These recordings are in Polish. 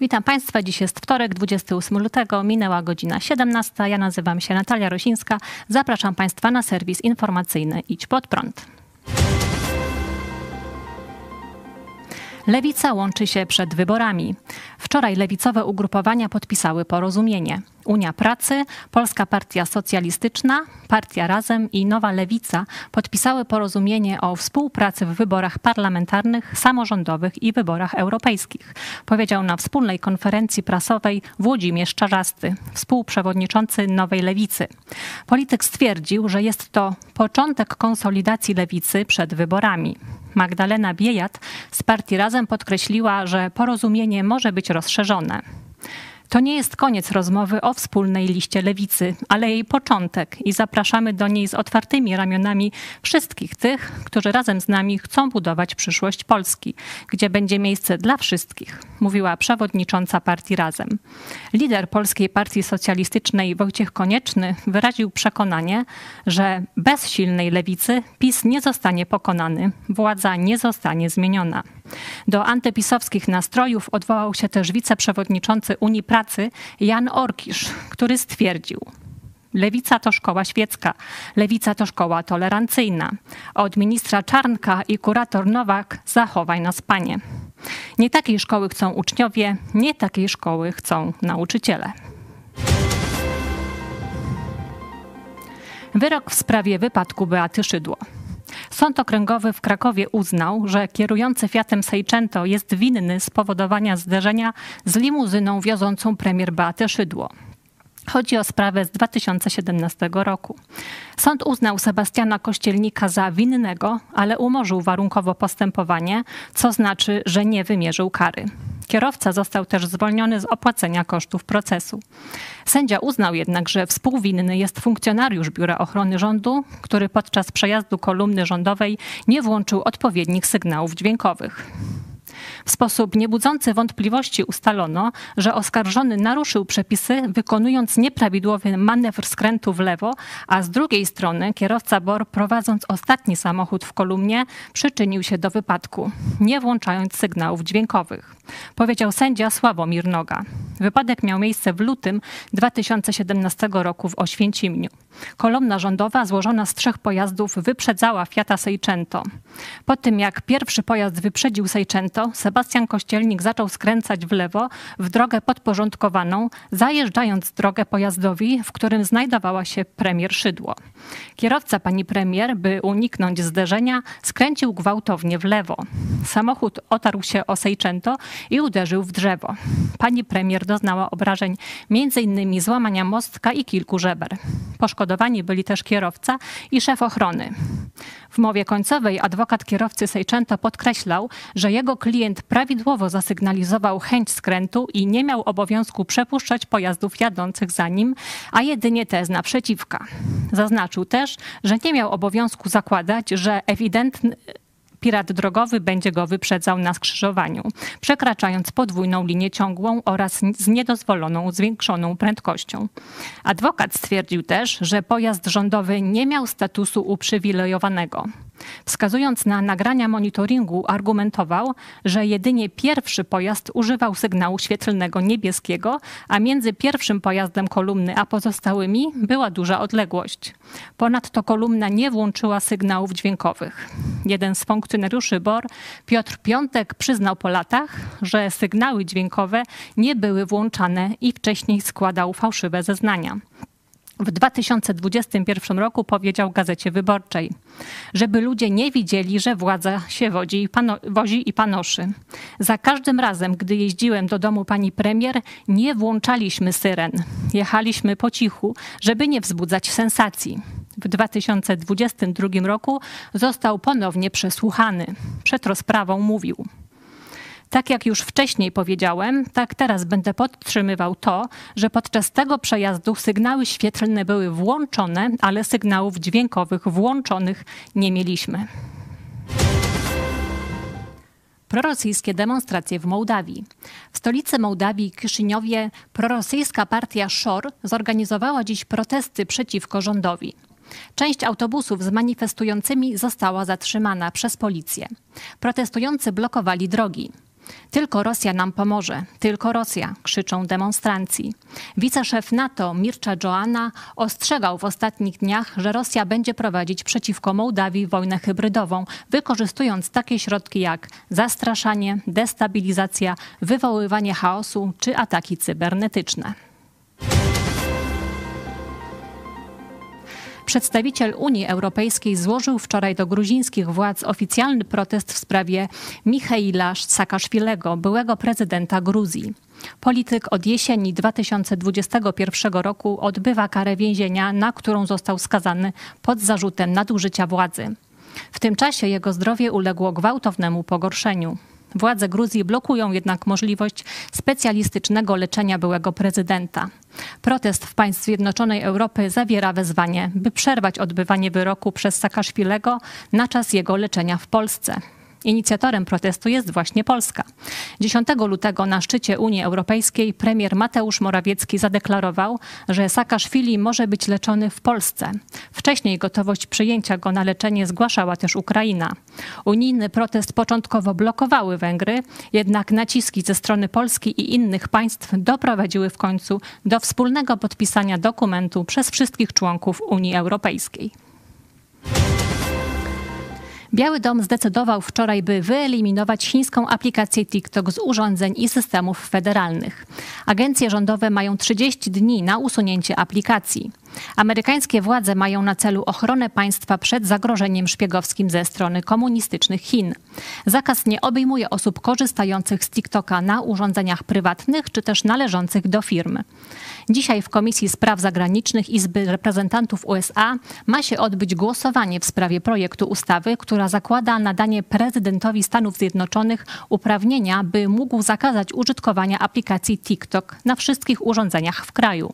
Witam Państwa. Dziś jest wtorek, 28 lutego. Minęła godzina 17. Ja nazywam się Natalia Rosińska. Zapraszam Państwa na serwis informacyjny Idź Pod Prąd. Lewica łączy się przed wyborami. Wczoraj lewicowe ugrupowania podpisały porozumienie. Unia Pracy, Polska Partia Socjalistyczna, Partia Razem i Nowa Lewica podpisały porozumienie o współpracy w wyborach parlamentarnych, samorządowych i wyborach europejskich, powiedział na wspólnej konferencji prasowej Włodzimierz Czarzasty, współprzewodniczący Nowej Lewicy. Polityk stwierdził, że jest to początek konsolidacji lewicy przed wyborami. Magdalena Biejat z partii Razem podkreśliła, że porozumienie może być rozszerzone. To nie jest koniec rozmowy o wspólnej liście lewicy, ale jej początek i zapraszamy do niej z otwartymi ramionami wszystkich tych, którzy razem z nami chcą budować przyszłość Polski, gdzie będzie miejsce dla wszystkich, mówiła przewodnicząca partii Razem. Lider Polskiej Partii Socjalistycznej Wojciech Konieczny wyraził przekonanie, że bez silnej lewicy PiS nie zostanie pokonany, władza nie zostanie zmieniona. Do antypisowskich nastrojów odwołał się też wiceprzewodniczący Unii Pracy Jan Orkisz, który stwierdził, Lewica to szkoła świecka, lewica to szkoła tolerancyjna. Od ministra Czarnka i kurator Nowak zachowaj nas panie. Nie takiej szkoły chcą uczniowie, nie takiej szkoły chcą nauczyciele. Wyrok w sprawie wypadku Beaty Szydło. Sąd Okręgowy w Krakowie uznał, że kierujący Fiatem Seicento jest winny spowodowania zderzenia z limuzyną wiozącą premier Beatę Szydło. Chodzi o sprawę z 2017 roku. Sąd uznał Sebastiana Kościelnika za winnego, ale umorzył warunkowo postępowanie, co znaczy, że nie wymierzył kary. Kierowca został też zwolniony z opłacenia kosztów procesu. Sędzia uznał jednak, że współwinny jest funkcjonariusz Biura Ochrony Rządu, który podczas przejazdu kolumny rządowej nie włączył odpowiednich sygnałów dźwiękowych. W sposób niebudzący wątpliwości ustalono, że oskarżony naruszył przepisy, wykonując nieprawidłowy manewr skrętu w lewo, a z drugiej strony kierowca BOR, prowadząc ostatni samochód w kolumnie, przyczynił się do wypadku, nie włączając sygnałów dźwiękowych, powiedział sędzia Sławomir Noga. Wypadek miał miejsce w lutym 2017 roku w Oświęcimiu. Kolumna rządowa złożona z trzech pojazdów wyprzedzała Fiata Seicento. Po tym jak pierwszy pojazd wyprzedził Seicento, Sebastian Kościelnik zaczął skręcać w lewo w drogę podporządkowaną, zajeżdżając drogę pojazdowi, w którym znajdowała się premier Szydło. Kierowca pani premier, by uniknąć zderzenia, skręcił gwałtownie w lewo. Samochód otarł się o Seicento i uderzył w drzewo. Pani premier doznała obrażeń m.in. złamania mostka i kilku żeber. Poszkodowani byli też kierowca i szef ochrony. W mowie końcowej adwokat kierowcy Seicento podkreślał, że jego klient prawidłowo zasygnalizował chęć skrętu i nie miał obowiązku przepuszczać pojazdów jadących za nim, a jedynie te z naprzeciwka. Zaznaczył też, że nie miał obowiązku zakładać, że ewidentny pirat drogowy będzie go wyprzedzał na skrzyżowaniu, przekraczając podwójną linię ciągłą oraz z niedozwoloną zwiększoną prędkością. Adwokat stwierdził też, że pojazd rządowy nie miał statusu uprzywilejowanego. Wskazując na nagrania monitoringu, argumentował, że jedynie pierwszy pojazd używał sygnału świetlnego niebieskiego, a między pierwszym pojazdem kolumny a pozostałymi była duża odległość. Ponadto kolumna nie włączyła sygnałów dźwiękowych. Jeden z funkcjonariuszy BOR, Piotr Piątek, przyznał po latach, że sygnały dźwiękowe nie były włączane i wcześniej składał fałszywe zeznania w 2021 roku powiedział Gazecie Wyborczej, żeby ludzie nie widzieli, że władza się wodzi i pano, wozi i panoszy. Za każdym razem, gdy jeździłem do domu pani premier, nie włączaliśmy syren. Jechaliśmy po cichu, żeby nie wzbudzać sensacji. W 2022 roku został ponownie przesłuchany. Przed rozprawą mówił. Tak jak już wcześniej powiedziałem, tak teraz będę podtrzymywał to, że podczas tego przejazdu sygnały świetlne były włączone, ale sygnałów dźwiękowych włączonych nie mieliśmy. Prorosyjskie demonstracje w Mołdawii. W stolicy Mołdawii, Kiszyniowie, prorosyjska partia Szor zorganizowała dziś protesty przeciwko rządowi. Część autobusów z manifestującymi została zatrzymana przez policję. Protestujący blokowali drogi. Tylko Rosja nam pomoże, tylko Rosja, krzyczą demonstranci. Wiceszef NATO Mircea Joanna ostrzegał w ostatnich dniach, że Rosja będzie prowadzić przeciwko Mołdawii wojnę hybrydową, wykorzystując takie środki jak zastraszanie, destabilizacja, wywoływanie chaosu czy ataki cybernetyczne. Przedstawiciel Unii Europejskiej złożył wczoraj do gruzińskich władz oficjalny protest w sprawie Michaila Saakaszwilego, byłego prezydenta Gruzji. Polityk od jesieni 2021 roku odbywa karę więzienia, na którą został skazany pod zarzutem nadużycia władzy. W tym czasie jego zdrowie uległo gwałtownemu pogorszeniu. Władze Gruzji blokują jednak możliwość specjalistycznego leczenia byłego prezydenta. Protest w państw Zjednoczonej Europy zawiera wezwanie, by przerwać odbywanie wyroku przez Saakaszwilego na czas jego leczenia w Polsce. Inicjatorem protestu jest właśnie Polska. 10 lutego na szczycie Unii Europejskiej premier Mateusz Morawiecki zadeklarował, że Saakaszwili może być leczony w Polsce. Wcześniej gotowość przyjęcia go na leczenie zgłaszała też Ukraina. Unijny protest początkowo blokowały Węgry, jednak naciski ze strony Polski i innych państw doprowadziły w końcu do wspólnego podpisania dokumentu przez wszystkich członków Unii Europejskiej. Biały Dom zdecydował wczoraj, by wyeliminować chińską aplikację TikTok z urządzeń i systemów federalnych. Agencje rządowe mają 30 dni na usunięcie aplikacji. Amerykańskie władze mają na celu ochronę państwa przed zagrożeniem szpiegowskim ze strony komunistycznych Chin. Zakaz nie obejmuje osób korzystających z TikToka na urządzeniach prywatnych czy też należących do firmy. Dzisiaj w Komisji Spraw Zagranicznych Izby Reprezentantów USA ma się odbyć głosowanie w sprawie projektu ustawy, która zakłada nadanie prezydentowi Stanów Zjednoczonych uprawnienia, by mógł zakazać użytkowania aplikacji TikTok na wszystkich urządzeniach w kraju.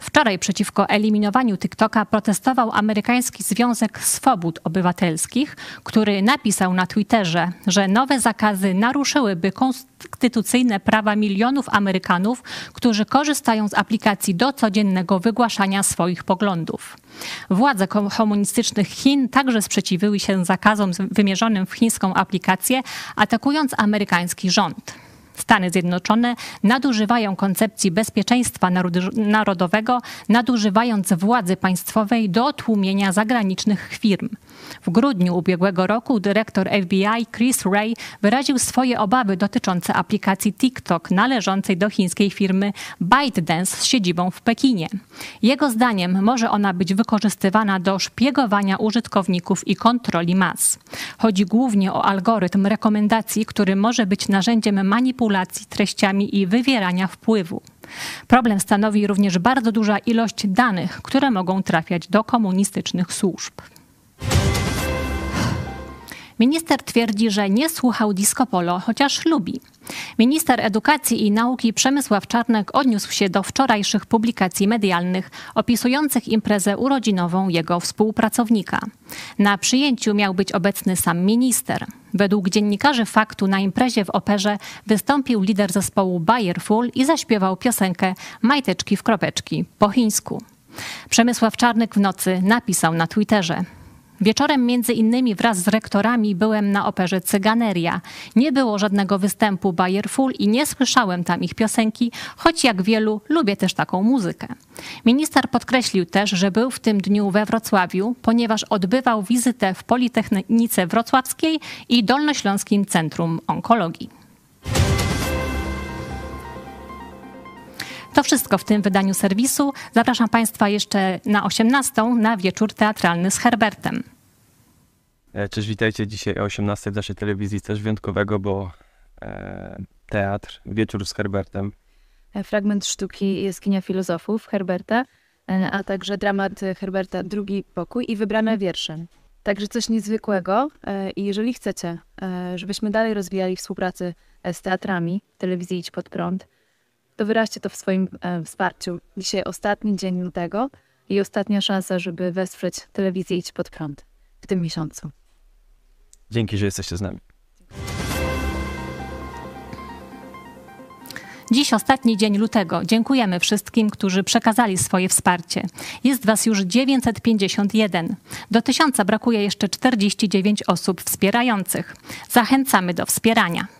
Wczoraj przeciwko eliminowaniu TikToka protestował amerykański Związek Swobód Obywatelskich, który napisał na Twitterze, że nowe zakazy naruszyłyby konstytucyjne prawa milionów Amerykanów, którzy korzystają z aplikacji do codziennego wygłaszania swoich poglądów. Władze komunistycznych Chin także sprzeciwiły się zakazom wymierzonym w chińską aplikację, atakując amerykański rząd. Stany Zjednoczone nadużywają koncepcji bezpieczeństwa narodowego, nadużywając władzy państwowej do tłumienia zagranicznych firm. W grudniu ubiegłego roku dyrektor FBI Chris Wray wyraził swoje obawy dotyczące aplikacji TikTok należącej do chińskiej firmy ByteDance z siedzibą w Pekinie. Jego zdaniem może ona być wykorzystywana do szpiegowania użytkowników i kontroli mas. Chodzi głównie o algorytm rekomendacji, który może być narzędziem manipulacji treściami i wywierania wpływu. Problem stanowi również bardzo duża ilość danych, które mogą trafiać do komunistycznych służb. Minister twierdzi, że nie słuchał disco polo, chociaż lubi. Minister Edukacji i Nauki Przemysław Czarnek odniósł się do wczorajszych publikacji medialnych opisujących imprezę urodzinową jego współpracownika. Na przyjęciu miał być obecny sam minister. Według dziennikarzy faktu na imprezie w operze wystąpił lider zespołu Bayerful i zaśpiewał piosenkę Majteczki w kropeczki po chińsku. Przemysław Czarnek w nocy napisał na Twitterze: Wieczorem między innymi wraz z rektorami byłem na operze Cyganeria. Nie było żadnego występu Bayerful i nie słyszałem tam ich piosenki, choć jak wielu lubię też taką muzykę. Minister podkreślił też, że był w tym dniu we Wrocławiu, ponieważ odbywał wizytę w Politechnice Wrocławskiej i Dolnośląskim Centrum Onkologii. To wszystko w tym wydaniu serwisu. Zapraszam Państwa jeszcze na 18 na wieczór teatralny z Herbertem. E, cześć, witajcie dzisiaj o 18 w naszej telewizji coś wyjątkowego, bo e, teatr, wieczór z Herbertem. E, fragment sztuki Jaskinia Filozofów Herberta, e, a także dramat Herberta Drugi Pokój i wybrane wiersze. Także coś niezwykłego i jeżeli chcecie, żebyśmy dalej rozwijali współpracę z teatrami, telewizji Idź Pod Prąd, to wyraźcie to w swoim e, wsparciu. Dzisiaj ostatni dzień lutego i ostatnia szansa, żeby wesprzeć telewizję Idź Pod Prąd w tym miesiącu. Dzięki, że jesteście z nami. Dziś ostatni dzień lutego. Dziękujemy wszystkim, którzy przekazali swoje wsparcie. Jest Was już 951. Do tysiąca brakuje jeszcze 49 osób wspierających. Zachęcamy do wspierania.